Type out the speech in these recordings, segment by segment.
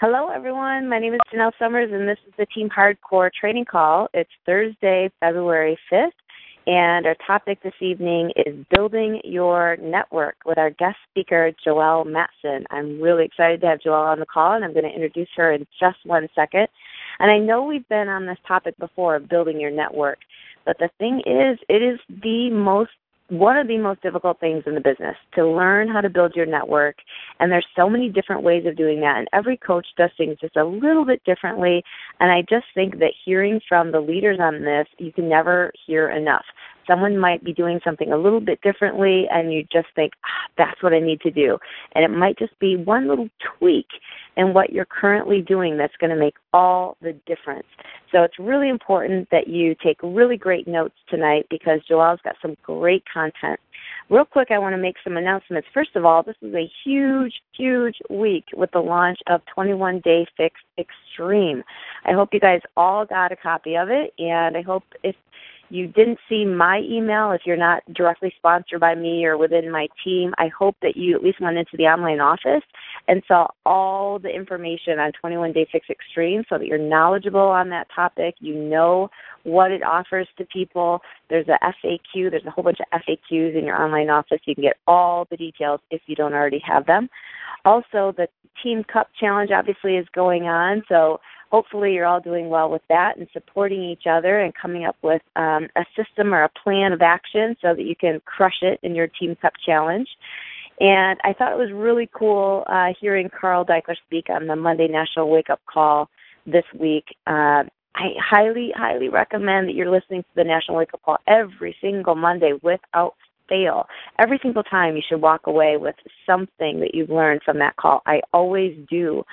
Hello, everyone. My name is Janelle Summers, and this is the Team Hardcore training call. It's Thursday, February 5th, and our topic this evening is building your network with our guest speaker, Joelle Matson. I'm really excited to have Joelle on the call, and I'm going to introduce her in just one second. And I know we've been on this topic before, building your network. But the thing is, it is the most one of the most difficult things in the business to learn how to build your network. And there's so many different ways of doing that. And every coach does things just a little bit differently. And i just think that hearing from the leaders on this you can never hear enough someone might be doing something a little bit differently and you just think ah, that's what i need to do. And it might just be one little tweak in what you're currently doing that's going to make all the difference. So it's really important that you take really great notes tonight because joelle's got some great content. Real quick i want to make some announcements. First of all this is a huge huge week with the launch of 21 day fix extreme. I hope you guys all got a copy of it and i hope if you didn't see my email, if you're not directly sponsored by me or within my team, I hope that you at least went into the online office and saw all the information on 21 Day Fix Extreme so that you're knowledgeable on that topic. You know what it offers to people. There's a FAQ, there's a whole bunch of FAQs in your online office. You can get all the details if you don't already have them. Also, the Team Cup Challenge obviously is going on, so hopefully you're all doing well with that and supporting each other and coming up with um, a system or a plan of action so that you can crush it in your Team Cup Challenge. And I thought it was really cool uh, hearing Carl Daikeler speak on the Monday National Wake Up Call this week. Uh, I highly, highly recommend that you're listening to the National Wake Up Call every single Monday without fail. Every single time you should walk away with something that you've learned from that call. I always do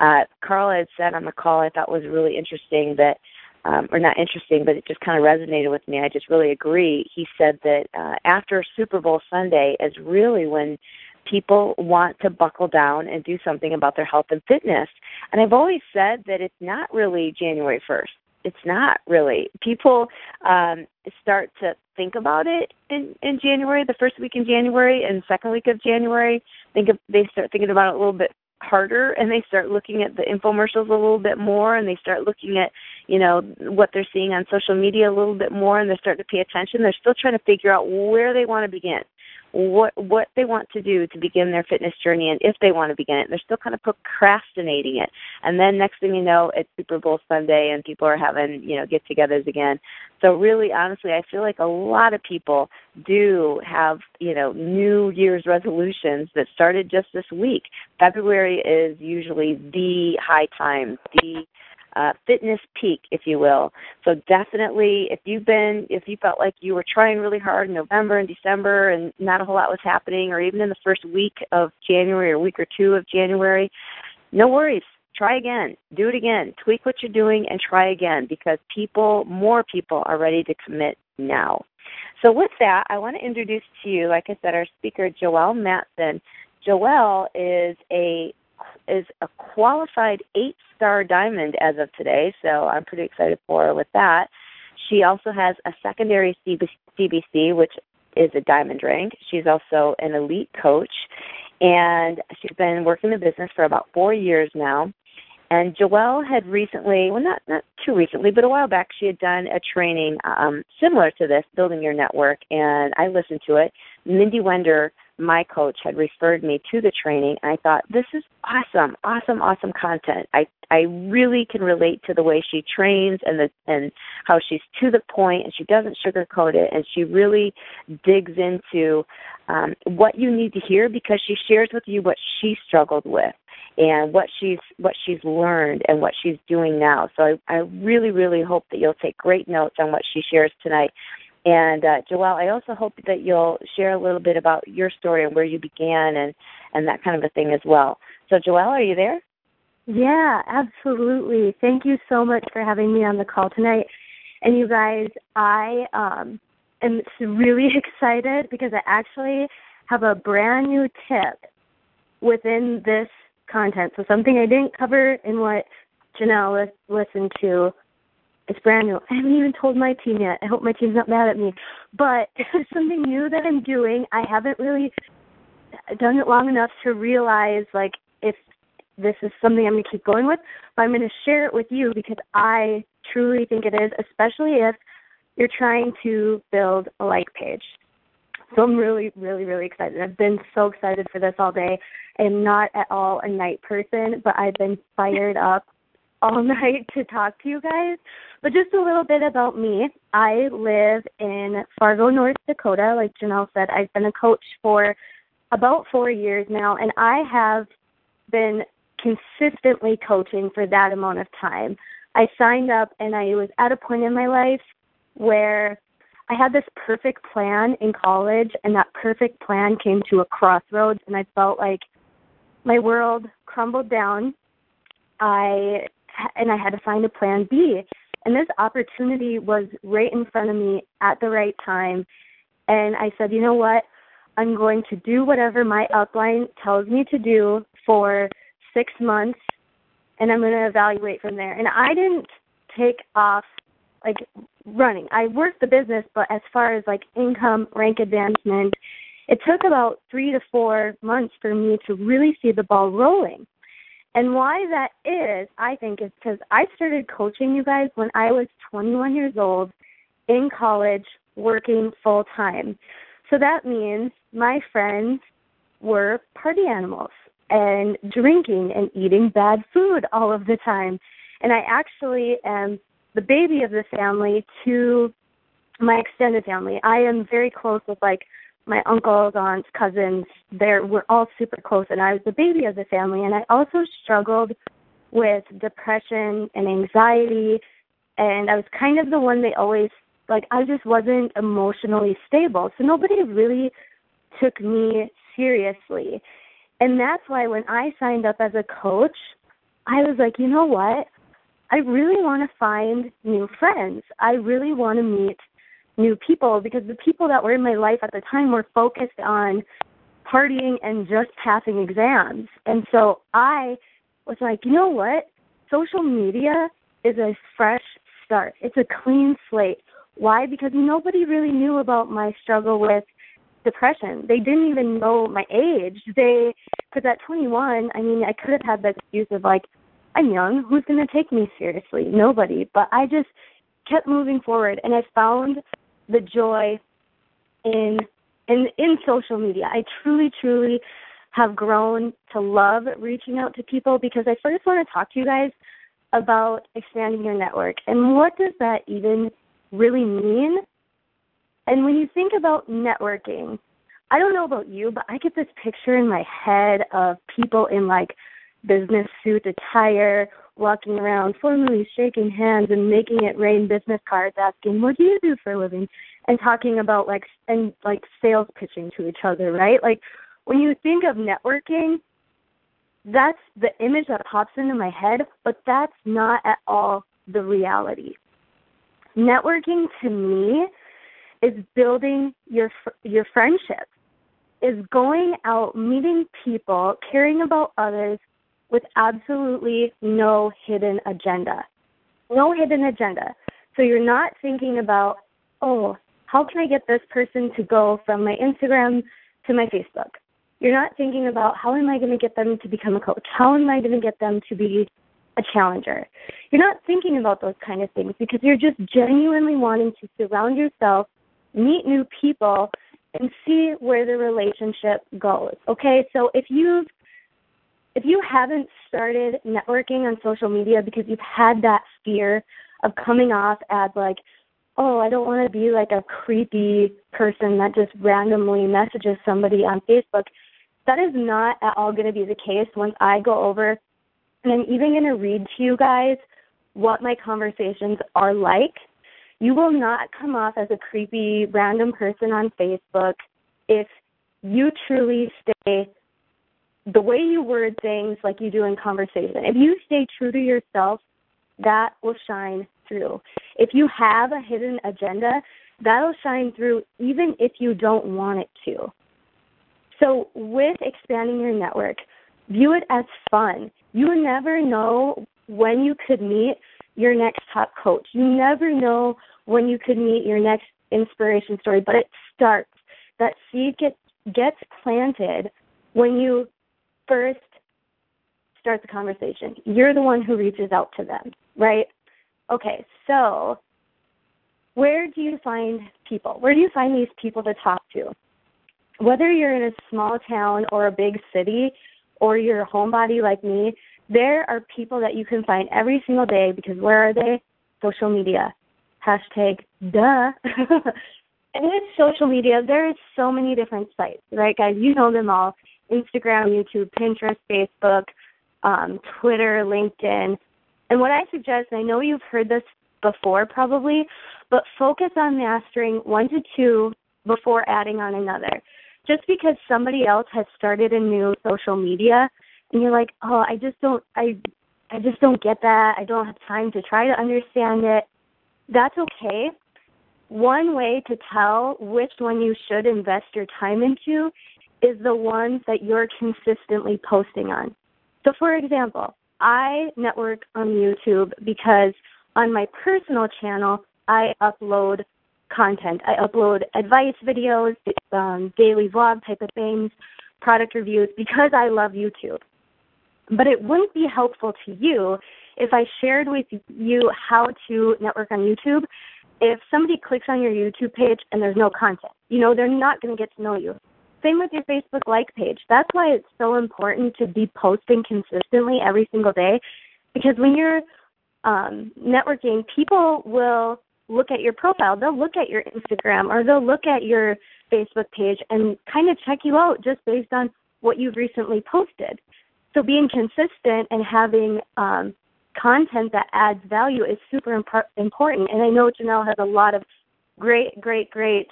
uh, Carl had said on the call I thought was really interesting that, um, or not interesting, but it just kind of resonated with me. I just really agree. He said that uh, after Super Bowl Sunday is really when people want to buckle down and do something about their health and fitness. And I've always said that it's not really January 1st. It's not really. People um, start to think about it in, in January, the first week in January and second week of January. Think of, they start thinking about it a little bit harder and they start looking at the infomercials a little bit more and they start looking at you know what they're seeing on social media a little bit more and they start to pay attention. They're still trying to figure out where they want to begin what what they want to do to begin their fitness journey and if they want to begin it. They're still kind of procrastinating it. And then next thing you know, it's Super Bowl Sunday and people are having, you know, get togethers again. So really honestly, I feel like a lot of people do have, you know, New Year's resolutions that started just this week. February is usually the high time, the uh, fitness peak, if you will. So definitely, if you've been, if you felt like you were trying really hard in November and December and not a whole lot was happening, or even in the first week of January or week or two of January, no worries. Try again. Do it again. Tweak what you're doing and try again because people, more people are ready to commit now. So with that, I want to introduce to you, like I said, our speaker, Joelle Matson. Joelle is a is a qualified eight star diamond as of today, so I'm pretty excited for her with that. She also has a secondary CBC, which is a diamond rank. She's also an elite coach, and she's been working the business for about four years now. And Joelle had recently, well, not not too recently, but a while back, she had done a training um, similar to this, building your network, and I listened to it. Mindy Wender my coach had referred me to the training and I thought this is awesome awesome awesome content I I really can relate to the way she trains and the and how she's to the point and she doesn't sugarcoat it and she really digs into um, what you need to hear because she shares with you what she struggled with and what she's what she's learned and what she's doing now. So I, I really really hope that you'll take great notes on what she shares tonight And uh, Joelle, I also hope that you'll share a little bit about your story and where you began and and that kind of a thing as well. So, Joelle, are you there? Yeah, absolutely. Thank you so much for having me on the call tonight. And you guys, I um, am really excited because I actually have a brand new tip within this content. So something I didn't cover in what Janelle listened to. It's brand new. I haven't even told my team yet. I hope my team's not mad at me. But it's something new that I'm doing. I haven't really done it long enough to realize like if this is something I'm going to keep going with, but I'm going to share it with you because I truly think it is, especially if you're trying to build a like page. So I'm really, really, really excited. I've been so excited for this all day. I am not at all a night person, but I've been fired up all night to talk to you guys. But just a little bit about me. I live in Fargo, North Dakota. Like Janelle said, I've been a coach for about four years now, and I have been consistently coaching for that amount of time. I signed up and I was at a point in my life where I had this perfect plan in college, and that perfect plan came to a crossroads, and I felt like my world crumbled down. I and I had to find a plan B. And this opportunity was right in front of me at the right time. And I said, you know what? I'm going to do whatever my upline tells me to do for six months, and I'm going to evaluate from there. And I didn't take off like running. I worked the business, but as far as like income, rank advancement, it took about three to four months for me to really see the ball rolling. And why that is, I think, is because I started coaching you guys when I was 21 years old in college working full time. So that means my friends were party animals and drinking and eating bad food all of the time. And I actually am the baby of the family to my extended family. I am very close with like my uncles, aunts, cousins. They're we're all super close, and I was the baby of the family. And I also struggled with depression and anxiety, and I was kind of the one they always like. I just wasn't emotionally stable, so nobody really took me seriously. And that's why when I signed up as a coach, I was like, you know what? I really want to find new friends. I really want to meet new people because the people that were in my life at the time were focused on partying and just passing exams. And so I was like, you know what? Social media is a fresh start. It's a clean slate. Why? Because nobody really knew about my struggle with depression. They didn't even know my age. They, because at 21, I mean, I could have had the excuse of like, I'm young. Who's going to take me seriously? Nobody. But I just kept moving forward, and I found the joy in in in social media. I truly, truly have grown to love reaching out to people because I first want to talk to you guys about expanding your network and what does that even really mean? And when you think about networking, I don't know about you, but I get this picture in my head of people in like business suit attire, walking around, formally shaking hands and making it rain business cards, asking, "What do you do for a living?" and talking about like and like sales pitching to each other, right? Like when you think of networking, that's the image that pops into my head, but that's not at all the reality. Networking to me is building your your friendships, is going out, meeting people, caring about others, with absolutely no hidden agenda. No hidden agenda. So you're not thinking about, oh, how can I get this person to go from my Instagram to my Facebook? You're not thinking about how am I going to get them to become a coach? How am I going to get them to be a challenger? You're not thinking about those kind of things because you're just genuinely wanting to surround yourself, meet new people, and see where the relationship goes. Okay, so if you've if you haven't started networking on social media because you've had that fear of coming off as like, oh, I don't want to be like a creepy person that just randomly messages somebody on Facebook, that is not at all going to be the case once I go over and I'm even going to read to you guys what my conversations are like. You will not come off as a creepy random person on Facebook if you truly stay the way you word things like you do in conversation. If you stay true to yourself, that will shine through. If you have a hidden agenda, that'll shine through even if you don't want it to. So, with expanding your network, view it as fun. You never know when you could meet your next top coach. You never know when you could meet your next inspiration story, but it starts. That seed gets gets planted when you first start the conversation. You're the one who reaches out to them, right? Okay, so where do you find people? Where do you find these people to talk to? Whether you're in a small town or a big city or you're a homebody like me, there are people that you can find every single day because where are they? Social media. Hashtag duh. and with social media, there is so many different sites, right, guys? You know them all Instagram, YouTube, Pinterest, Facebook, um, Twitter, LinkedIn. And what I suggest, I know you've heard this before probably, but focus on mastering one to two before adding on another. Just because somebody else has started a new social media and you're like, "Oh, I just don't I I just don't get that. I don't have time to try to understand it." That's okay. One way to tell which one you should invest your time into is the ones that you're consistently posting on. So, for example, I network on YouTube because on my personal channel, I upload content. I upload advice videos, um, daily vlog type of things, product reviews because I love YouTube. But it wouldn't be helpful to you if I shared with you how to network on YouTube. If somebody clicks on your YouTube page and there's no content, you know, they're not going to get to know you. Same with your Facebook like page. That's why it's so important to be posting consistently every single day because when you're um, networking, people will look at your profile, they'll look at your Instagram or they'll look at your Facebook page and kind of check you out just based on what you've recently posted. So being consistent and having um, content that adds value is super imp- important. And I know Janelle has a lot of great, great, great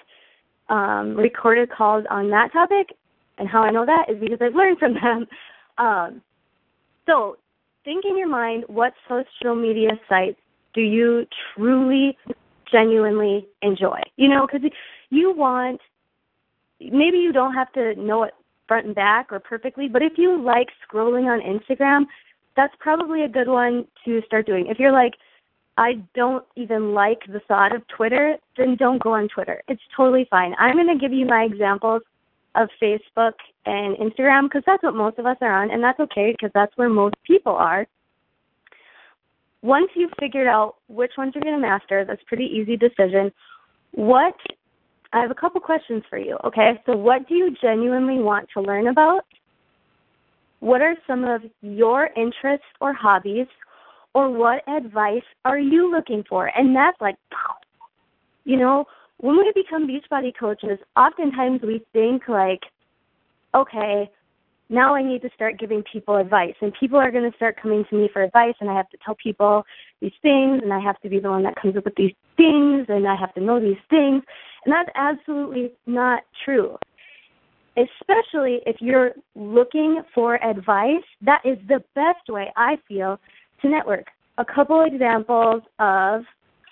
um, recorded calls on that topic. And how I know that is because I've learned from them. Um, so think in your mind what social media sites do you truly, genuinely enjoy? You know, because you want, maybe you don't have to know it front and back or perfectly, but if you like scrolling on Instagram, that's probably a good one to start doing. If you're like, I don't even like the thought of Twitter, then don't go on Twitter. It's totally fine. I'm going to give you my examples of Facebook and Instagram because that's what most of us are on, and that's okay because that's where most people are. Once you've figured out which ones you're going to master, that's pretty easy decision. What I have a couple questions for you. Okay, so what do you genuinely want to learn about? What are some of your interests or hobbies? Or what advice are you looking for? And that's like, you know, when we become Beachbody coaches, oftentimes we think like, okay, now I need to start giving people advice, and people are going to start coming to me for advice, and I have to tell people these things, and I have to be the one that comes up with these things, and I have to know these things, and that's absolutely not true. Especially if you're looking for advice, that is the best way I feel to network. A couple examples of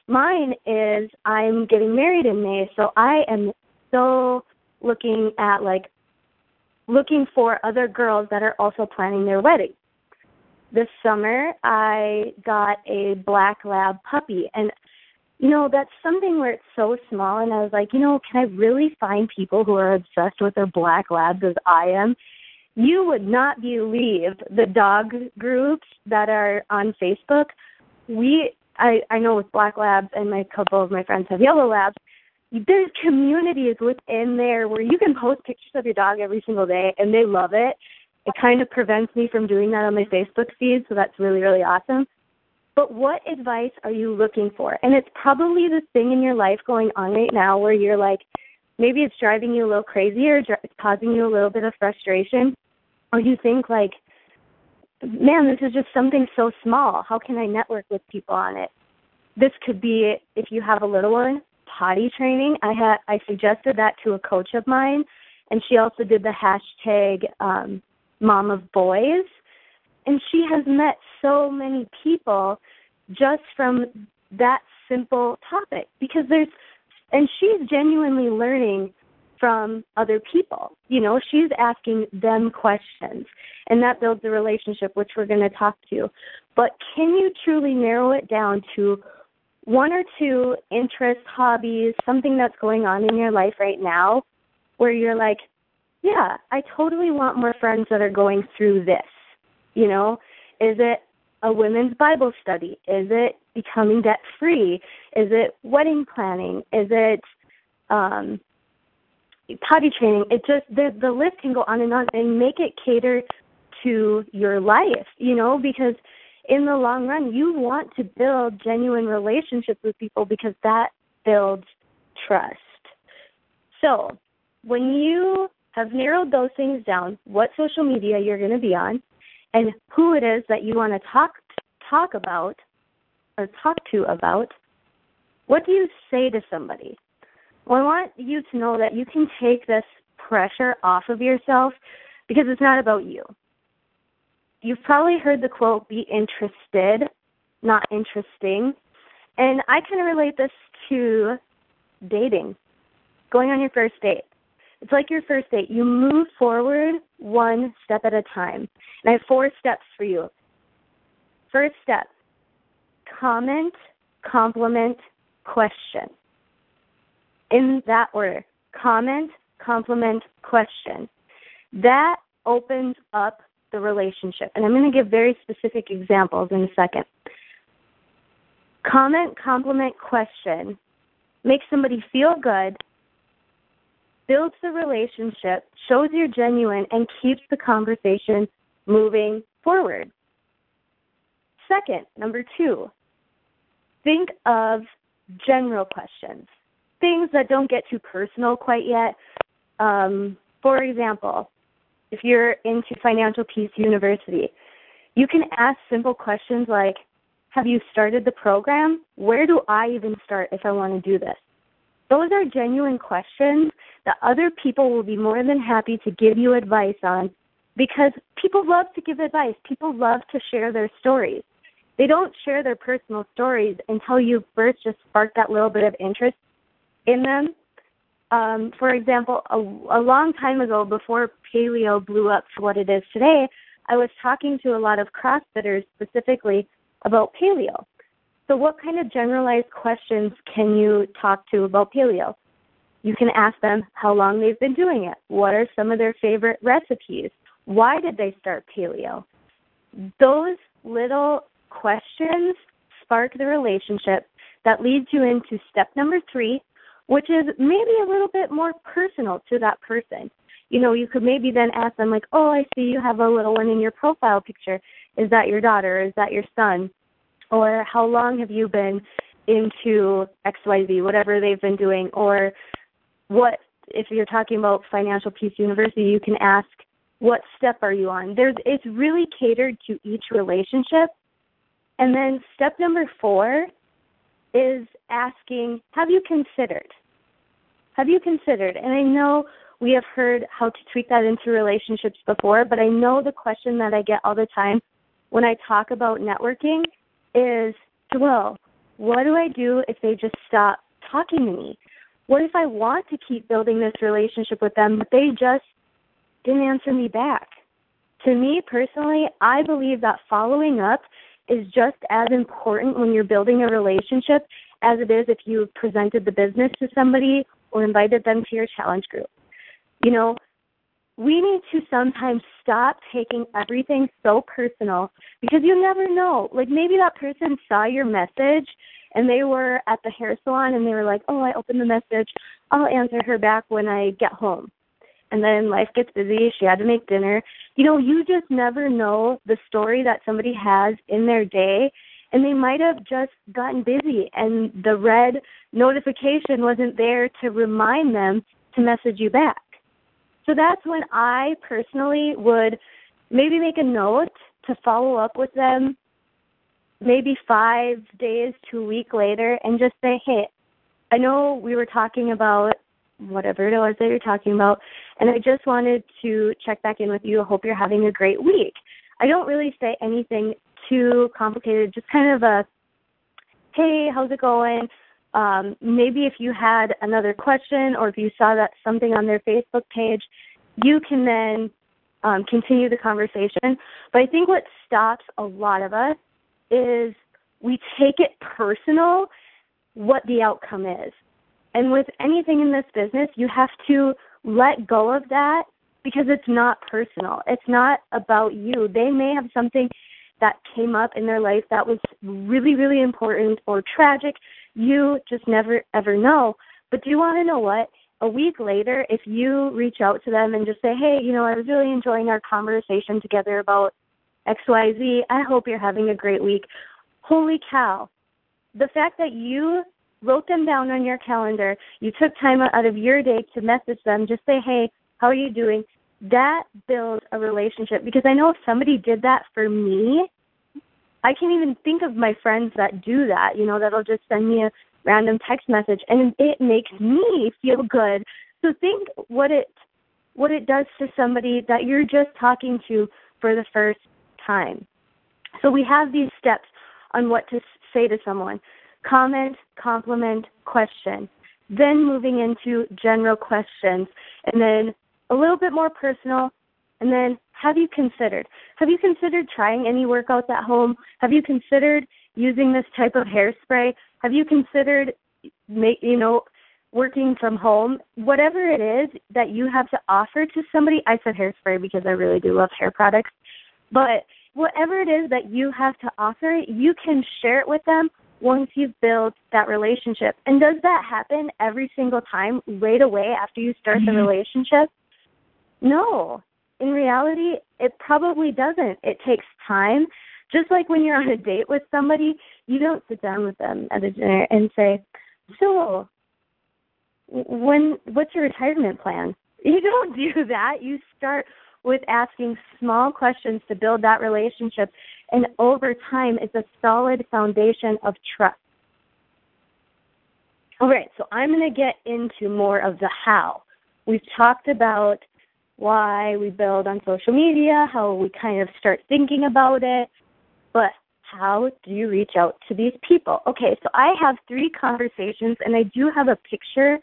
mine is I'm getting married in May, so I am so looking at like looking for other girls that are also planning their wedding. This summer I got a black lab puppy and you know, that's something where it's so small and I was like, you know, can I really find people who are obsessed with their black labs as I am? You would not believe the dog groups that are on Facebook. We I I know with black labs and my couple of my friends have yellow labs. There's communities within there where you can post pictures of your dog every single day and they love it. It kind of prevents me from doing that on my Facebook feed, so that's really really awesome. But what advice are you looking for? And it's probably the thing in your life going on right now where you're like, maybe it's driving you a little crazy or it's causing you a little bit of frustration or you think like man this is just something so small. How can i network with people on it? This could be if you have a little one, potty training. I had I suggested that to a coach of mine, and she also did the hashtag um, Mom of Boys, and she has met so many people just from that simple topic because there's and she's genuinely learning from other people. You know, she's asking them questions, and that builds a relationship, which we're going to talk to. But can you truly narrow it down to one or two interests, hobbies, something that's going on in your life right now where you're like, yeah, I totally want more friends that are going through this. You know, is it a women's Bible study? Is it becoming debt free? Is it wedding planning? Is it um, potty training? It just the the list can go on and on, and make it cater to your life. You know, because in the long run, you want to build genuine relationships with people because that builds trust. So, when you have narrowed those things down, what social media you're going to be on, and who it is that you want to talk talk about or talk to about, what do you say to somebody? Well, I want you to know that you can take this pressure off of yourself because it's not about you you've probably heard the quote, be interested, not interesting. And I of relate this to dating, going on your first date. It's like your first date. You move forward one step at a time. And I have four steps for you. First step comment, compliment, question. In that order comment, compliment, question. That opens up the relationship. And I'm going to give very specific examples in a second. Comment, compliment, question makes somebody feel good, builds the relationship, shows you're genuine, and keeps the conversation moving forward. Second, number two, think of general questions, things that don't get too personal quite yet. Um, for example, if you're into Financial Peace University, you can ask simple questions like, have you started the program? Where do I even start if I want to do this? Those are genuine questions that other people will be more than happy to give you advice on because people love to give advice. People love to share their stories. They don't share their personal stories until you first just spark that little bit of interest in them um, for example, a, a long time ago, before paleo blew up to what it is today, I was talking to a lot of CrossFitters specifically about paleo. So, what kind of generalized questions can you talk to about paleo? You can ask them how long they've been doing it. What are some of their favorite recipes? Why did they start paleo? Those little questions spark the relationship that leads you into step number three, which is maybe a little bit more personal to that person. You know, you could maybe then ask them, like, oh, I see you have a little one in your profile picture. Is that your daughter? Is that your son? Or how long have you been into XYZ, whatever they've been doing? Or what, if you're talking about Financial Peace University, you can ask, what step are you on? There's, it's really catered to each relationship. And then step number four is asking, have you considered? Have you considered? And I know we have heard how to tweak that into relationships before, but I know the question that I get all the time when I talk about networking is, well, what do I do if they just stop talking to me? What if I want to keep building this relationship with them, but they just didn't answer me back? To me personally, I believe that following up is just as important when you're building a relationship as it is if you presented the business to somebody or invited them to your challenge group. You know, we need to sometimes stop taking everything so personal because you never know. Like maybe that person saw your message and they were at the hair salon and they were like, "Oh, I opened the message. I'll answer her back when I get home." And then life gets busy. She had to make dinner. You know, you just never know the story that somebody has in their day, and they might have just gotten busy, and the red notification wasn't there to remind them to message you back. So that's when I personally would maybe make a note to follow up with them maybe five days to a week later and just say, hey, I know we were talking about whatever it was that you're talking about, and I just wanted to check back in with you. I hope you're having a great week. I don't really say anything too complicated, just kind of a, hey, how's it going? Um, maybe if you had another question or if you saw that something on their Facebook page, you can then um, continue the conversation. But I think what stops a lot of us is we take it personal what the outcome is. And with anything in this business, you have to let go of that because it's not personal. It's not about you. They may have something that came up in their life that was really, really important or tragic. You just never ever know. But do you want to know what? A week later, if you reach out to them and just say, hey, you know, I was really enjoying our conversation together about XYZ, I hope you're having a great week. Holy cow. The fact that you wrote them down on your calendar, you took time out of your day to message them, just say, hey, how are you doing? That builds a relationship because I know if somebody did that for me, I can't even think of my friends that do that, you know, that'll just send me a random text message and it makes me feel good. So think what it what it does to somebody that you're just talking to for the first time. So we have these steps on what to say to someone. Comment, compliment, question. Then moving into general questions and then a little bit more personal and then have you considered? Have you considered trying any workouts at home? Have you considered using this type of hairspray? Have you considered make you know working from home? Whatever it is that you have to offer to somebody, I said hairspray because I really do love hair products. But whatever it is that you have to offer, you can share it with them once you've built that relationship. And does that happen every single time right away after you start mm-hmm. the relationship? No in reality, it probably doesn't. It takes time. Just like when you're on a date with somebody, you don't sit down with them at a dinner and say, "So, when what's your retirement plan?" You don't do that. You start with asking small questions to build that relationship, and over time, it's a solid foundation of trust. All right, so I'm going to get into more of the how. We've talked about why we build on social media, how we kind of start thinking about it, but how do you reach out to these people? Okay, so I have three conversations, and I do have a picture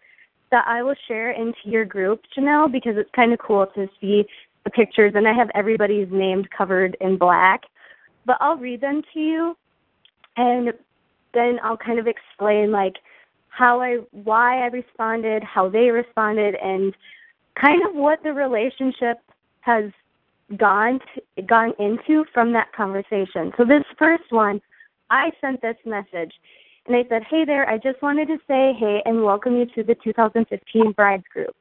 that I will share into your group, Janelle, because it's kind of cool to see the pictures, and I have everybody's names covered in black. But I'll read them to you, and then I'll kind of explain like how I, why I responded, how they responded, and kind of what the relationship has gone to, gone into from that conversation. So this first one, I sent this message and I said, "Hey there, I just wanted to say hey and welcome you to the 2015 Brides Group.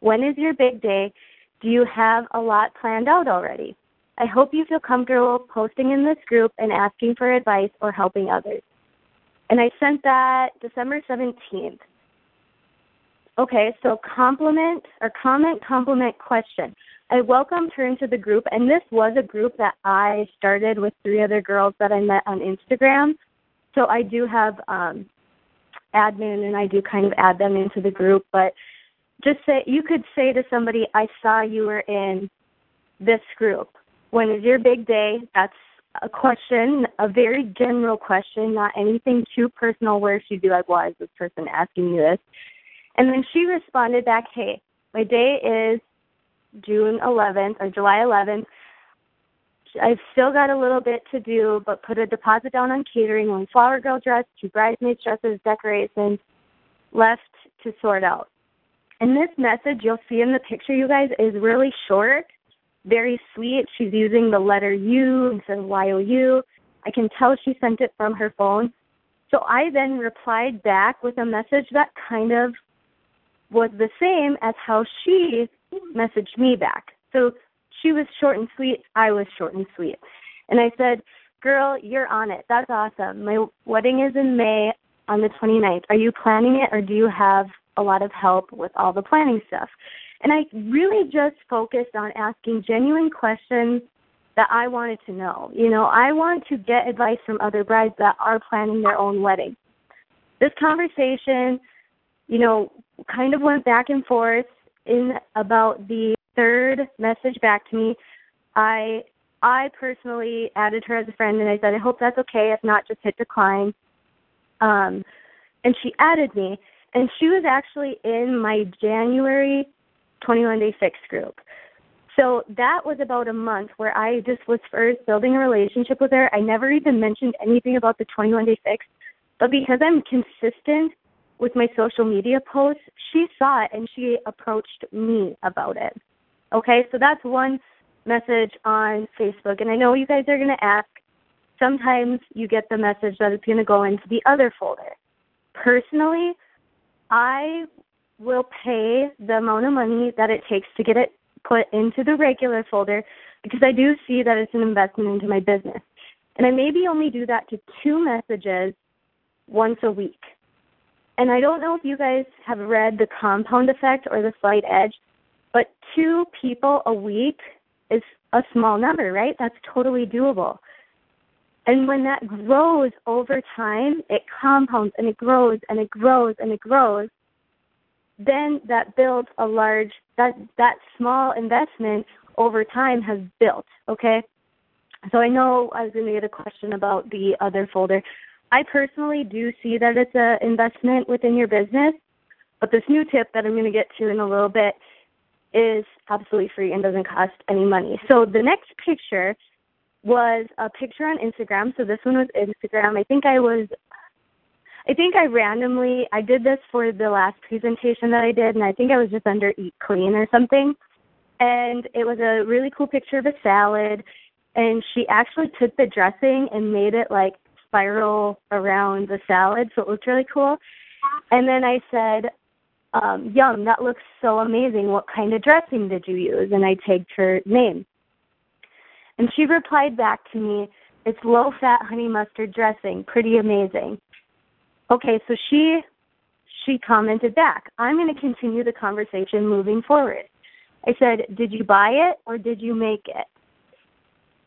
When is your big day? Do you have a lot planned out already? I hope you feel comfortable posting in this group and asking for advice or helping others." And I sent that December 17th. Okay, so compliment or comment, compliment, question. I welcomed her into the group, and this was a group that I started with three other girls that I met on Instagram. So I do have um, admin, and I do kind of add them into the group. But just say you could say to somebody, "I saw you were in this group. When is your big day?" That's a question, a very general question, not anything too personal where she'd be like, "Why is this person asking me this?" And then she responded back, hey, my day is June 11th or July 11th. I've still got a little bit to do, but put a deposit down on catering, one flower girl dress, two bridesmaids dresses, decorations, left to sort out. And this message you'll see in the picture, you guys, is really short, very sweet. She's using the letter U instead of Y-O-U. I can tell she sent it from her phone. So I then replied back with a message that kind of was the same as how she messaged me back. So she was short and sweet, I was short and sweet. And I said, Girl, you're on it. That's awesome. My wedding is in May on the 29th. Are you planning it or do you have a lot of help with all the planning stuff? And I really just focused on asking genuine questions that I wanted to know. You know, I want to get advice from other brides that are planning their own wedding. This conversation, you know, kind of went back and forth in about the third message back to me. I I personally added her as a friend and I said, I hope that's okay. If not, just hit decline. Um, and she added me, and she was actually in my January 21 Day Fix group. So that was about a month where I just was first building a relationship with her. I never even mentioned anything about the 21 Day Fix, but because I'm consistent with my social media posts, she saw it and she approached me about it. Okay, so that's one message on Facebook. And I know you guys are going to ask, sometimes you get the message that it's going to go into the other folder. Personally, I will pay the amount of money that it takes to get it put into the regular folder because I do see that it's an investment into my business. And I maybe only do that to two messages once a week. And I don't know if you guys have read the compound effect or the slight edge, but two people a week is a small number, right? That's totally doable. And when that grows over time, it compounds and it grows and it grows and it grows. Then that builds a large that that small investment over time has built. Okay, so I know I was going to get a question about the other folder. I personally do see that it's an investment within your business, but this new tip that I'm going to get to in a little bit is absolutely free and doesn't cost any money. So the next picture was a picture on Instagram. So this one was Instagram. I think I was I think I randomly I did this for the last presentation that I did and I think I was just under Eat Clean or something. And it was a really cool picture of a salad and she actually took the dressing and made it like spiral around the salad, so it looked really cool. And then I said, um, Yum, that looks so amazing. What kind of dressing did you use? And I tagged her name. And she replied back to me, It's low fat honey mustard dressing. Pretty amazing. Okay, so she she commented back, I'm going to continue the conversation moving forward. I said, Did you buy it or did you make it?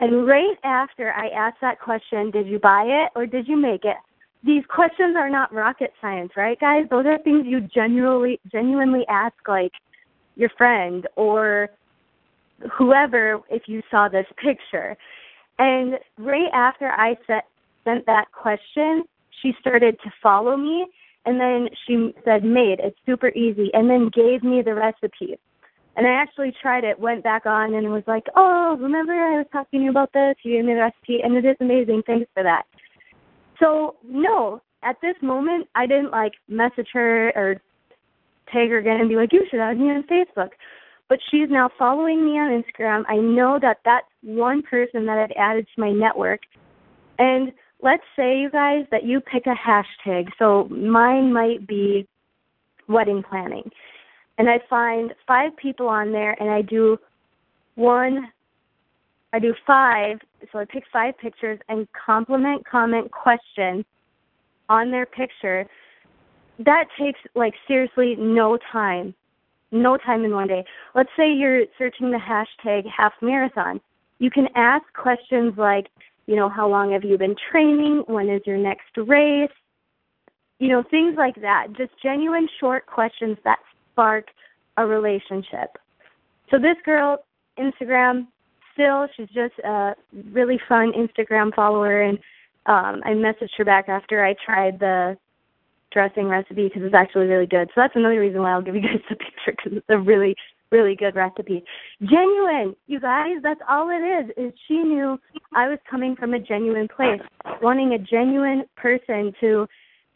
And right after I asked that question, Did you buy it or did you make it? These questions are not rocket science, right, guys? Those are things you genuinely genuinely ask like your friend or whoever if you saw this picture. And right after I set, sent that question, she started to follow me and then she said made it's super easy and then gave me the recipe. And i actually tried it went back on and was like oh remember i was talking to you about this? You gave me the recipe and it is amazing. Thanks for that. So no at this moment i didn't like message her or tag her again and be like you should add me on facebook. But she's now following me on instagram. I know that that's one person that i've added to my network. And let's say you guys that you pick a hashtag. So mine might be wedding planning. And I find five people on there and I do one I do five, so I pick five pictures and compliment, comment, question on their picture. That takes like seriously no time. No time in one day. Let's say you're searching the hashtag half marathon. You can ask questions like, you know, how long have you been training? When is your next race? You know, things like that. Just genuine short questions that spark a relationship. So this girl, Instagram, still, she's just a really fun Instagram follower, and um, I messaged her back after I tried the dressing recipe because it's actually really good. So that's another reason why I'll give you guys the picture because it's a really really good recipe. Genuine, you guys, that's all it is. Is she knew I was coming from a genuine place, wanting a genuine person to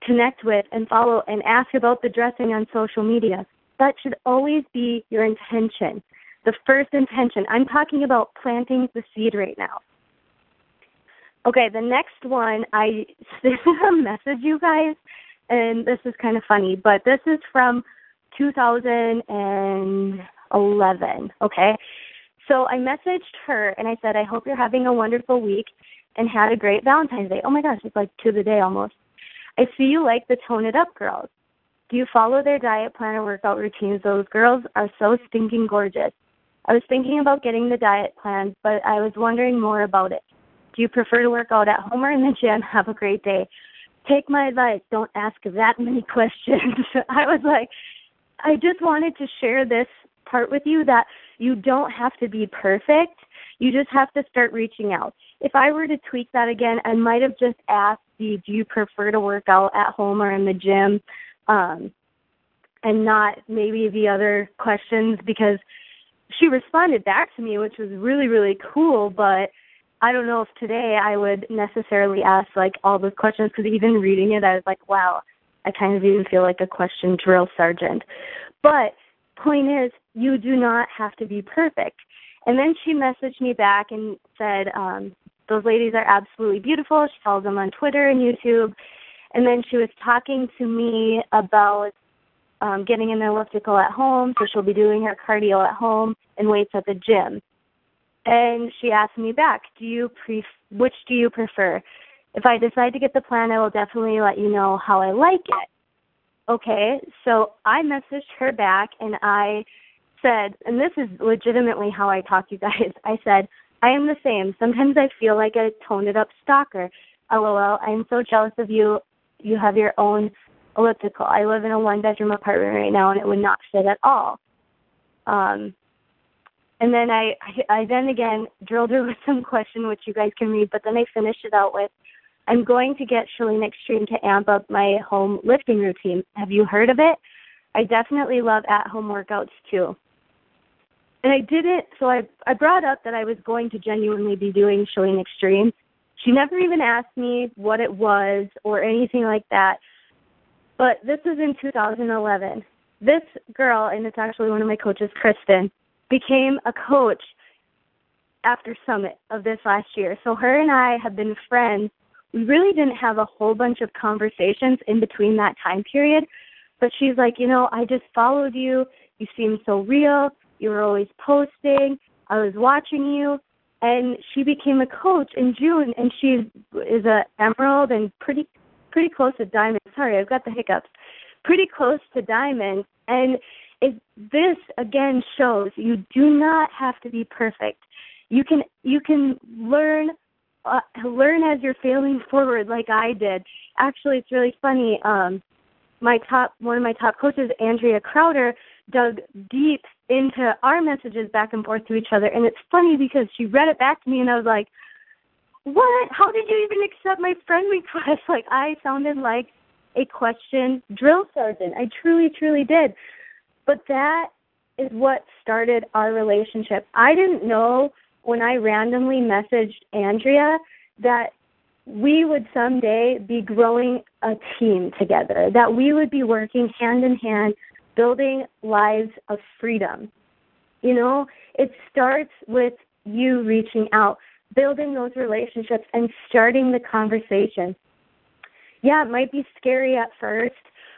connect with and follow and ask about the dressing on social media. That should always be your intention. The first intention. I'm talking about planting the seed right now. Okay, the next one, I this is a message, you guys, and this is kind of funny, but this is from 2000 and 11. Okay. So I messaged her and I said, I hope you're having a wonderful week and had a great Valentine's Day. Oh my gosh, it's like to the day almost. I see you like the Tone It Up girls. Do you follow their diet plan or workout routines? Those girls are so stinking gorgeous. I was thinking about getting the diet plan, but I was wondering more about it. Do you prefer to work out at home or in the gym? Have a great day. Take my advice. Don't ask that many questions. I was like, I just wanted to share this part with you that you don't have to be perfect. You just have to start reaching out. If I were to tweak that again, I might have just asked you, do you prefer to work out at home or in the gym? Um, and not maybe the other questions because she responded back to me, which was really, really cool. But I don't know if today I would necessarily ask like all those questions because even reading it, I was like, wow, I kind of even feel like a question drill sergeant. But point is, you do not have to be perfect. And then she messaged me back and said, um, those ladies are absolutely beautiful. She follows them on Twitter and YouTube. And then she was talking to me about um, getting an elliptical at home, so she'll be doing her cardio at home and weights at the gym. And she asked me back, "Do you pre? Which do you prefer? If I decide to get the plan, I will definitely let you know how I like it." Okay, so I messaged her back and I said, and this is legitimately how I talk, you guys. I said, I am the same. Sometimes I feel like a Tone It Up stalker. LOL. I'm so jealous of you. You have your own elliptical. I live in a one bedroom apartment right now and it would not fit at all. Um and then I, I I then again drilled her with some question which you guys can read, but then I finished it out with I'm going to get ChaLEAN Extreme to amp up my home lifting routine. Have you heard of it? I definitely love at home workouts too. And I didn't. so I I brought up that I was going to genuinely be doing ChaLEAN Extreme. She never even asked me what it was or anything like that. But this was in 2011. This girl, and it's actually one of my coaches, Kristen, became a coach after Summit of this last year. So her and I have been friends. We really didn't have a whole bunch of conversations in between that time period. But she's like, you know, I just followed you. You seem so real. You were always posting. I was watching you. And she became a coach in June, and she is a emerald and pretty pretty close to diamond. Sorry, I've got the hiccups. Pretty close to diamond. And it, this again shows you do not have to be perfect. You can you can learn uh, learn as you're failing forward, like I did. Actually, it's really funny. Um, my top one of my top coaches, Andrea Crowder, dug deep into our messages back and forth to each other, and it's funny because she read it back to me, and I was like, what? How did you even accept my friend request? Like I sounded like a question drill sergeant. I truly, truly did. But that is what started our relationship. I didn't know when I randomly messaged Andrea that we would someday be growing a team together, that we would be working hand in hand, building lives of freedom. You know, it starts with you reaching out building those relationships and starting the conversation. Yeah, it might be scary at first,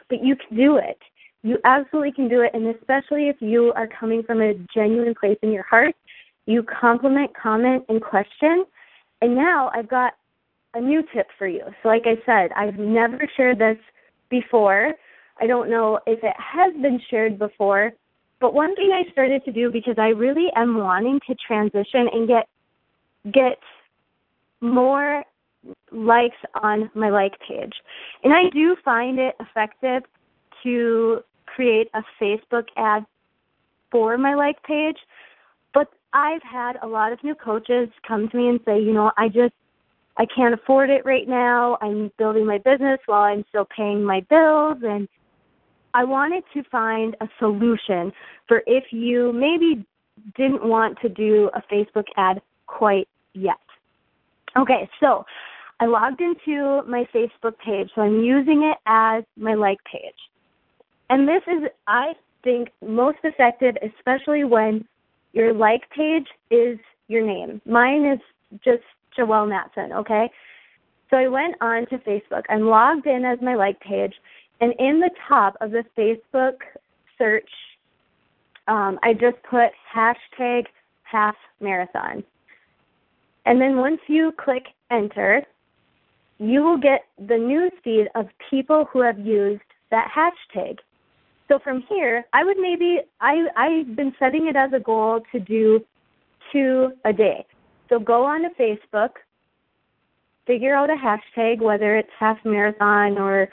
but you can do it. You absolutely can do it, and especially if you are coming from a genuine place in your heart, you compliment, comment, and question. And now I've got a new tip for you. So, like I said, I've never shared this before. I don't know if it has been shared before, but one thing I started to do because I really am wanting to transition and get get more likes on my like page. And I do find it effective to create a Facebook ad for my like page. But I've had a lot of new coaches come to me and say, you know, I just I can't afford it right now. I'm building my business while I'm still paying my bills and I wanted to find a solution for if you maybe didn't want to do a Facebook ad quite yet. Okay, so I logged into my Facebook page, so I'm using it as my like page. And this is, I think, most effective, especially when your like page is your name. Mine is just Joelle Natson, okay? So I went on to Facebook. I'm logged in as my like page, and in the top of the Facebook search, um, I just put hashtag half marathon. And then once you click enter, you will get the news feed of people who have used that hashtag. So from here, I would maybe I I've been setting it as a goal to do two a day. So go on to Facebook, figure out a hashtag, whether it's half marathon or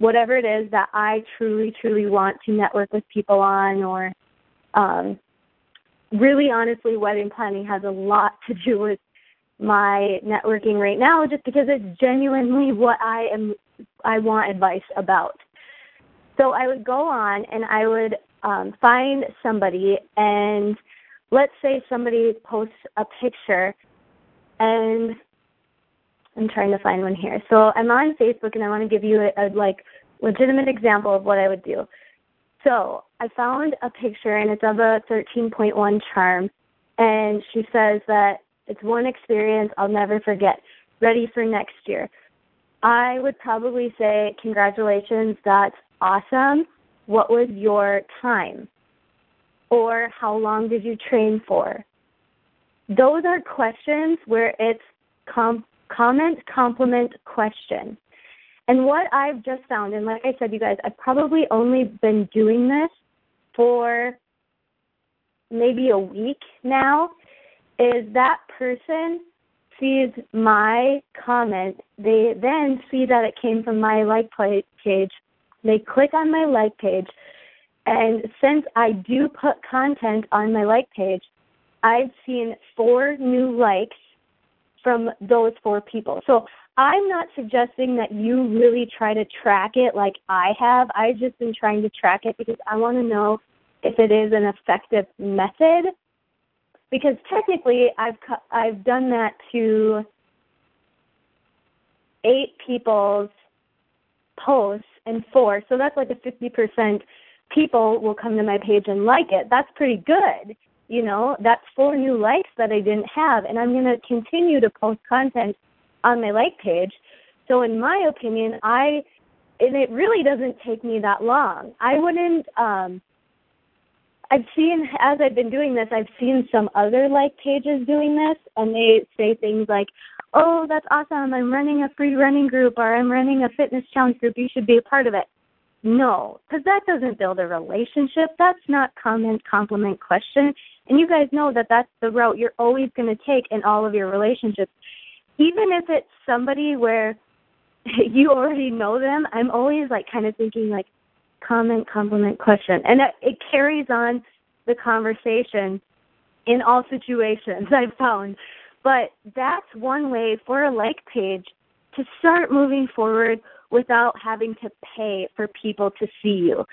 whatever it is that I truly, truly want to network with people on, or um, really honestly, wedding planning has a lot to do with my networking right now just because it's genuinely what I am I want advice about. So I would go on and I would um, find somebody and let's say somebody posts a picture and I'm trying to find one here. So I'm on Facebook and I want to give you a, a like legitimate example of what I would do. So I found a picture and it's of a 13.1 charm and she says that it's one experience I'll never forget. Ready for next year. I would probably say congratulations, that's awesome. What was your time? Or how long did you train for? Those are questions where it's com- comment, compliment, question. And what I've just found, and like I said, you guys, I've probably only been doing this for maybe a week now, is that person sees my comment, they then see that it came from my like page, they click on my like page, and since I do put content on my like page, I've seen four new likes from those four people. So I'm not suggesting that you really try to track it like I have. I've just been trying to track it because I want to know if it is an effective method. Because technically, I've I've done that to eight people's posts and four, so that's like a fifty percent people will come to my page and like it. That's pretty good you know, that's four new likes that I didn't have, and I'm going to continue to post content on my like page. So, in my opinion, I and it really doesn't take me that long. I wouldn't. um I've seen as I've been doing this, I've seen some other like pages doing this, and they say things like, "Oh, that's awesome! I'm running a free running group, or I'm running a fitness challenge group. You should be a part of it." No, because that doesn't build a relationship. That's not comment, compliment, question. And you guys know that that's the route you're always going to take in all of your relationships. Even if it's somebody where you already know them, I'm always like kind of thinking like comment, compliment, question. And it, it carries on the conversation in all situations I've found. But that's one way for a like page to start moving forward without having to pay for people to see you.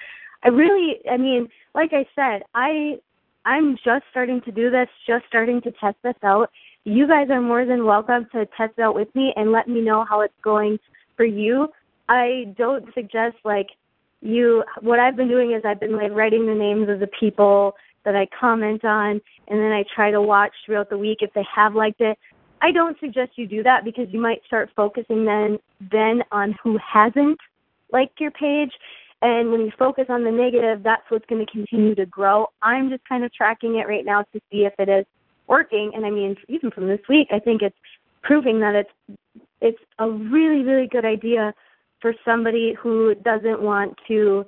I really I mean, like I said, I I'm just starting to do this, just starting to test this out. You guys are more than welcome to test it out with me and let me know how it's going for you. I don't suggest like you what I've been doing is I've been like writing the names of the people that I comment on and then I try to watch throughout the week if they have liked it. I don't suggest you do that because you might start focusing then then on who hasn't liked your page and when you focus on the negative, that's what's going to continue to grow. I'm just kind of tracking it right now to see if it is working. And I mean, even from this week, I think it's proving that it's it's a really really good idea for somebody who doesn't want to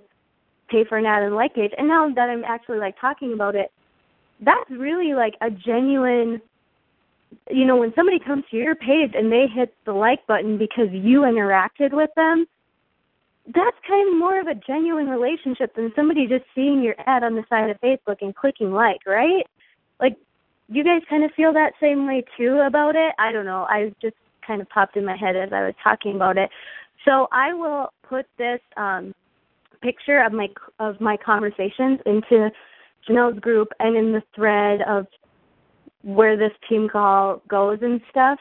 pay for an ad and like page. And now that I'm actually like talking about it, that's really like a genuine you know, when somebody comes to your page and they hit the like button because you interacted with them, that's kind of more of a genuine relationship than somebody just seeing your ad on the side of Facebook and clicking like, right? Like, you guys kind of feel that same way too about it? I don't know. I just kind of popped in my head as I was talking about it. So I will put this um, picture of my of my conversations into Janelle's group and in the thread of where this team call goes and stuff.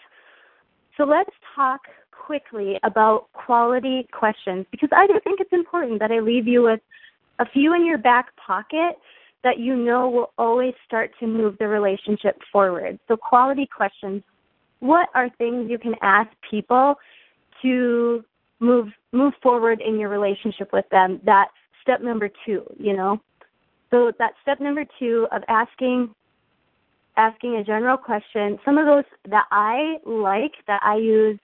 So let's talk quickly about quality questions because I do think it's important that I leave you with a few in your back pocket that you know will always start to move the relationship forward. So, quality questions what are things you can ask people to move move forward in your relationship with them? That step number 2 you know? So that step number 2 of asking asking a general question. Some of those that i like that i use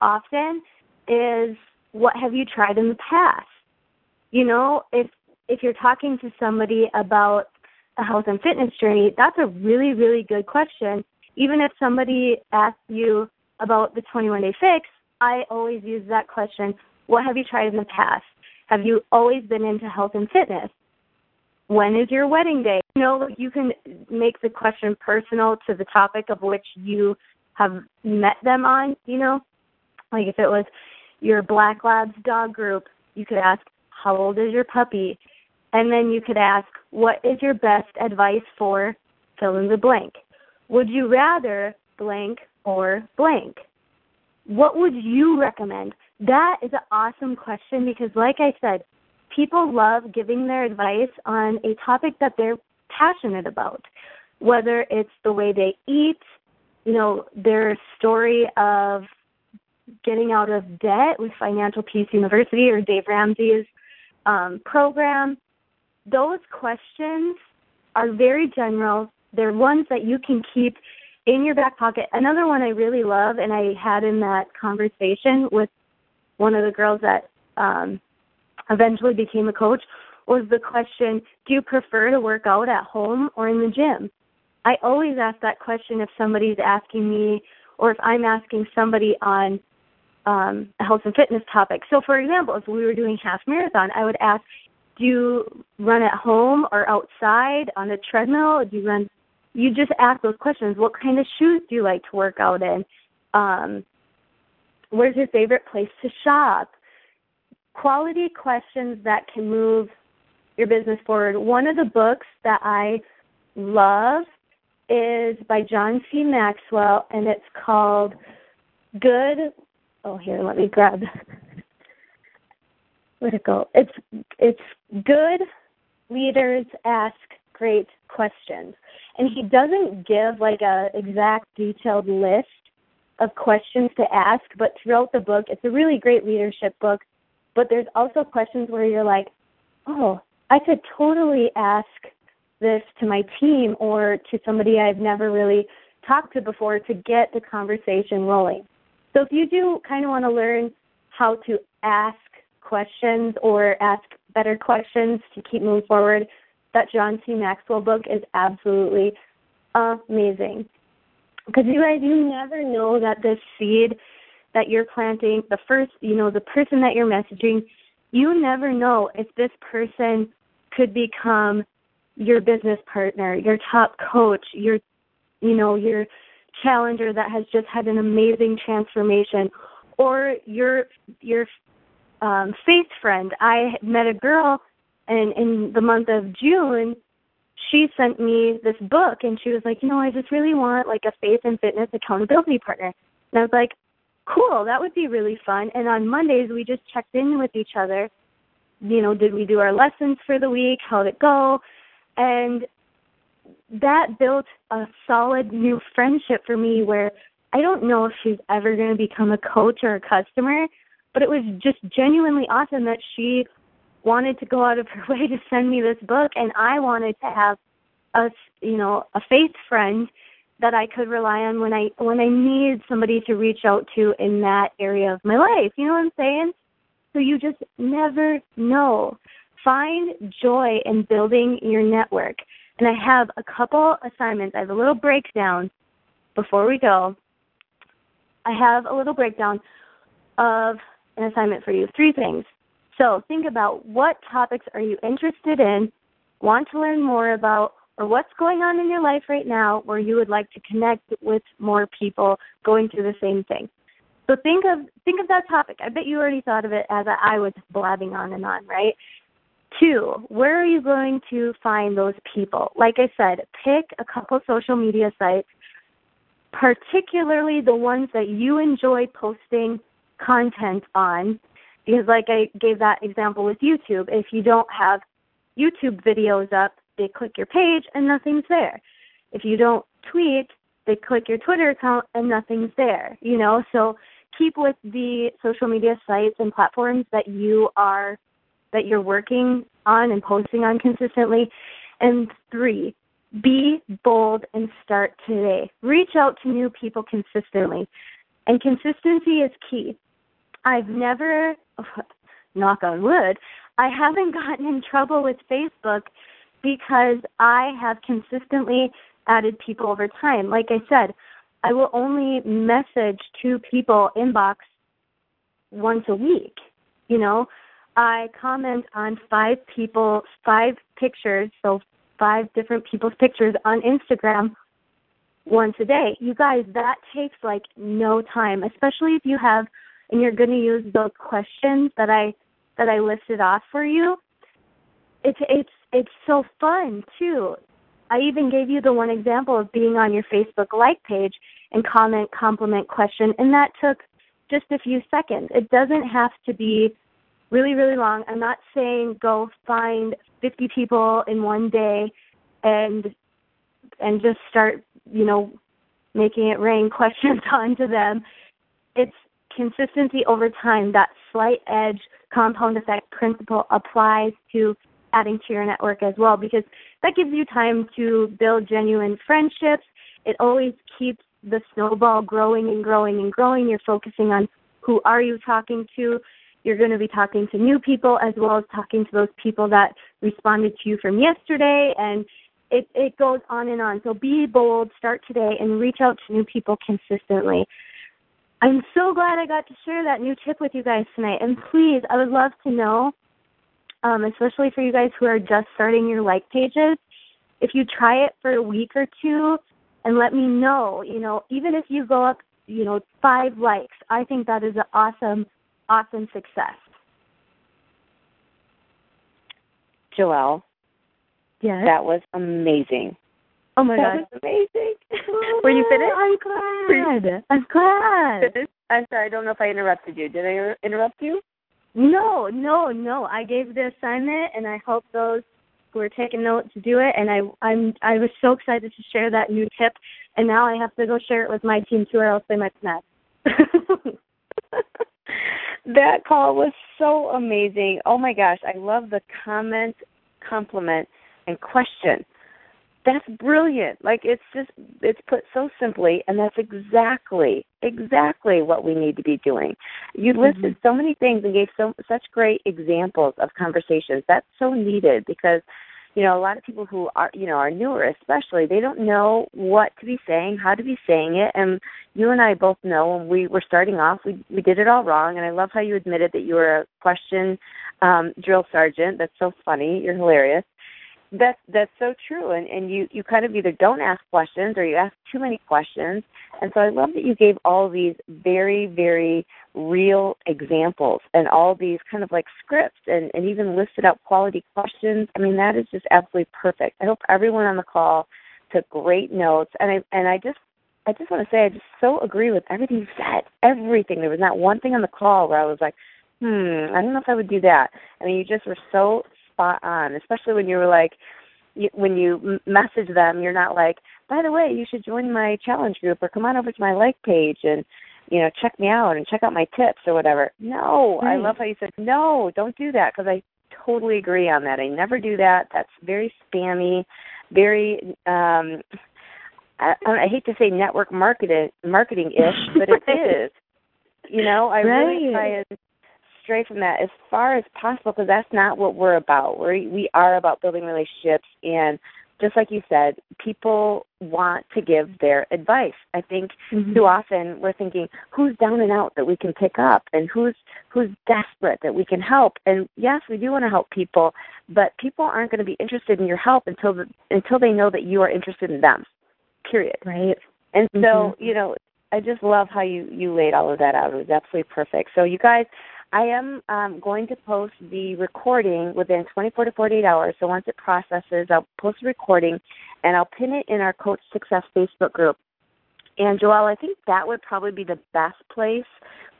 often is what have you tried in the past? You know, if if you're talking to somebody about a health and fitness journey, that's a really, really good question. Even if somebody asks you about the 21 day fix, I always use that question What have you tried in the past? Have you always been into health and fitness? When is your wedding day? You know, you can make the question personal to the topic of which you have met them on, you know? Like if it was your Black Labs dog group, you could ask, How old is your puppy? And then you could ask, What is your best advice for fill in the blank? Would you rather blank or blank? What would you recommend? That is an awesome question because, like I said, people love giving their advice on a topic that they're passionate about, whether it's the way they eat, you know, their story of getting out of debt with Financial Peace University or Dave Ramsey's um, program. Those questions are very general. They're ones that you can keep in your back pocket. Another one I really love, and I had in that conversation with one of the girls that um, eventually became a coach, was the question Do you prefer to work out at home or in the gym? I always ask that question if somebody's asking me or if I'm asking somebody on um, a health and fitness topic. So, for example, if we were doing half marathon, I would ask, do you run at home or outside on a treadmill? Do you run? You just ask those questions. What kind of shoes do you like to work out in? Um, where's your favorite place to shop? Quality questions that can move your business forward. One of the books that I love is by John C. Maxwell, and it's called Good. Oh, here, let me grab. Where'd it go? It's it's good leaders ask great questions, and he doesn't give like a exact detailed list of questions to ask, but throughout the book, it's a really great leadership book. But there's also questions where you're like, oh, I could totally ask this to my team or to somebody I've never really talked to before to get the conversation rolling. So if you do kind of want to learn how to ask questions or ask better questions to keep moving forward, that John C. Maxwell book is absolutely amazing. Because you guys, you never know that this seed that you're planting, the first, you know, the person that you're messaging, you never know if this person could become your business partner, your top coach, your you know, your challenger that has just had an amazing transformation or your your um faith friend. I met a girl and in the month of June she sent me this book and she was like, you know, I just really want like a faith and fitness accountability partner. And I was like, cool, that would be really fun. And on Mondays we just checked in with each other. You know, did we do our lessons for the week? How'd it go? And that built a solid new friendship for me where I don't know if she's ever going to become a coach or a customer, but it was just genuinely awesome that she wanted to go out of her way to send me this book and I wanted to have a you know a faith friend that I could rely on when I when I need somebody to reach out to in that area of my life. You know what I'm saying? So you just never know. Find joy in building your network. And I have a couple assignments. I have a little breakdown before we go. I have a little breakdown of an assignment for you. Three things. So think about what topics are you interested in, want to learn more about, or what's going on in your life right now where you would like to connect with more people going through the same thing. So think of think of that topic. I bet you already thought of it as I was blabbing on and on, right? Two, where are you going to find those people? Like I said, pick a couple social media sites, particularly the ones that you enjoy posting content on because like I gave that example with YouTube, if you don't have YouTube videos up, they click your page and nothing's there. If you don't tweet, they click your Twitter account and nothing's there. You know, so keep with the social media sites and platforms that you are that you're working on and posting on consistently. And three, be bold and start today. Reach out to new people consistently. And consistency is key. I've never, knock on wood, I haven't gotten in trouble with Facebook because I have consistently added people over time. Like I said, I will only message two people inbox once a week. You know, I comment on five people, five pictures, so five different people's pictures on Instagram once a day. You guys, that takes like no time, especially if you have and you're going to use those questions that I that I listed off for you. It's it's it's so fun too. I even gave you the one example of being on your Facebook like page and comment compliment question and that took just a few seconds. It doesn't have to be really really long. I'm not saying go find 50 people in one day and and just start, you know, making it rain questions onto them. It's consistency over time. That slight edge compound effect principle applies to adding to your network as well because that gives you time to build genuine friendships. It always keeps the snowball growing and growing and growing. You're focusing on who are you talking to. You're going to be talking to new people as well as talking to those people that responded to you from yesterday and it, it goes on and on. So be bold, start today, and reach out to new people consistently. I'm so glad I got to share that new tip with you guys tonight. And please, I would love to know, um, especially for you guys who are just starting your like pages, if you try it for a week or two and let me know, you know, even if you go up, you know, five likes, I think that is an awesome, awesome success. Joelle, yes. that was amazing. Oh my that god, was amazing. Were you finished? Oh, I'm glad. I'm glad. Finished? I'm sorry. I don't know if I interrupted you. Did I interrupt you? No, no, no. I gave the assignment, and I hope those who are taking notes to do it. And I, I'm, I was so excited to share that new tip, and now I have to go share it with my team too, or else they might snap. that call was so amazing. Oh my gosh, I love the comment, compliment, and question that's brilliant. Like it's just it's put so simply and that's exactly exactly what we need to be doing. You mm-hmm. listed mm-hmm. so many things and gave so such great examples of conversations. That's so needed because you know, a lot of people who are, you know, are newer especially, they don't know what to be saying, how to be saying it. And you and I both know when we were starting off, we we did it all wrong. And I love how you admitted that you were a question um, drill sergeant. That's so funny. You're hilarious. That's that's so true, and and you you kind of either don't ask questions or you ask too many questions, and so I love that you gave all these very very real examples and all these kind of like scripts and and even listed out quality questions. I mean that is just absolutely perfect. I hope everyone on the call took great notes, and I and I just I just want to say I just so agree with everything you said. Everything. There was not one thing on the call where I was like, hmm, I don't know if I would do that. I mean, you just were so spot on, especially when you were like, you, when you message them, you're not like, by the way, you should join my challenge group or come on over to my like page and you know check me out and check out my tips or whatever. No, right. I love how you said no, don't do that because I totally agree on that. I never do that. That's very spammy, very um I, I hate to say network marketing marketing ish, but it is. You know, I right. really try and stray from that as far as possible because that's not what we're about. We we are about building relationships and just like you said, people want to give their advice. I think mm-hmm. too often we're thinking who's down and out that we can pick up and who's who's desperate that we can help. And yes, we do want to help people, but people aren't going to be interested in your help until the, until they know that you are interested in them. Period. Right. And so, mm-hmm. you know, I just love how you you laid all of that out. It was absolutely perfect. So you guys I am um, going to post the recording within 24 to 48 hours. So once it processes, I'll post the recording and I'll pin it in our Coach Success Facebook group. And Joelle, I think that would probably be the best place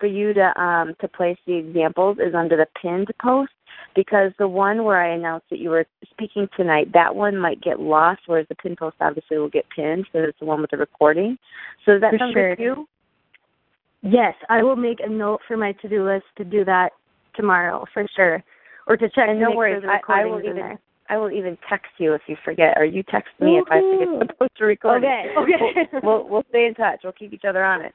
for you to um, to place the examples is under the pinned post because the one where I announced that you were speaking tonight, that one might get lost, whereas the pinned post obviously will get pinned because it's the one with the recording. So does that for sound sure. good to you? Yes, I will make a note for my to-do list to do that tomorrow for sure, or to check. And no worries, sure I, I, will even there. I will even text you if you forget, or you text me Woo-hoo. if I forget supposed to record. Okay, okay. We'll, we'll, we'll stay in touch. We'll keep each other on it.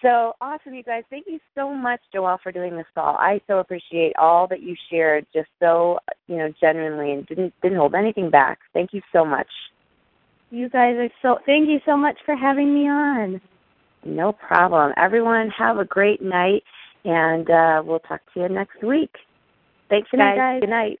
So awesome, you guys! Thank you so much, Joelle, for doing this call. I so appreciate all that you shared, just so you know, genuinely, and didn't didn't hold anything back. Thank you so much. You guys are so. Thank you so much for having me on. No problem. Everyone, have a great night, and uh, we'll talk to you next week. Thanks, good guys. Guys. Good night.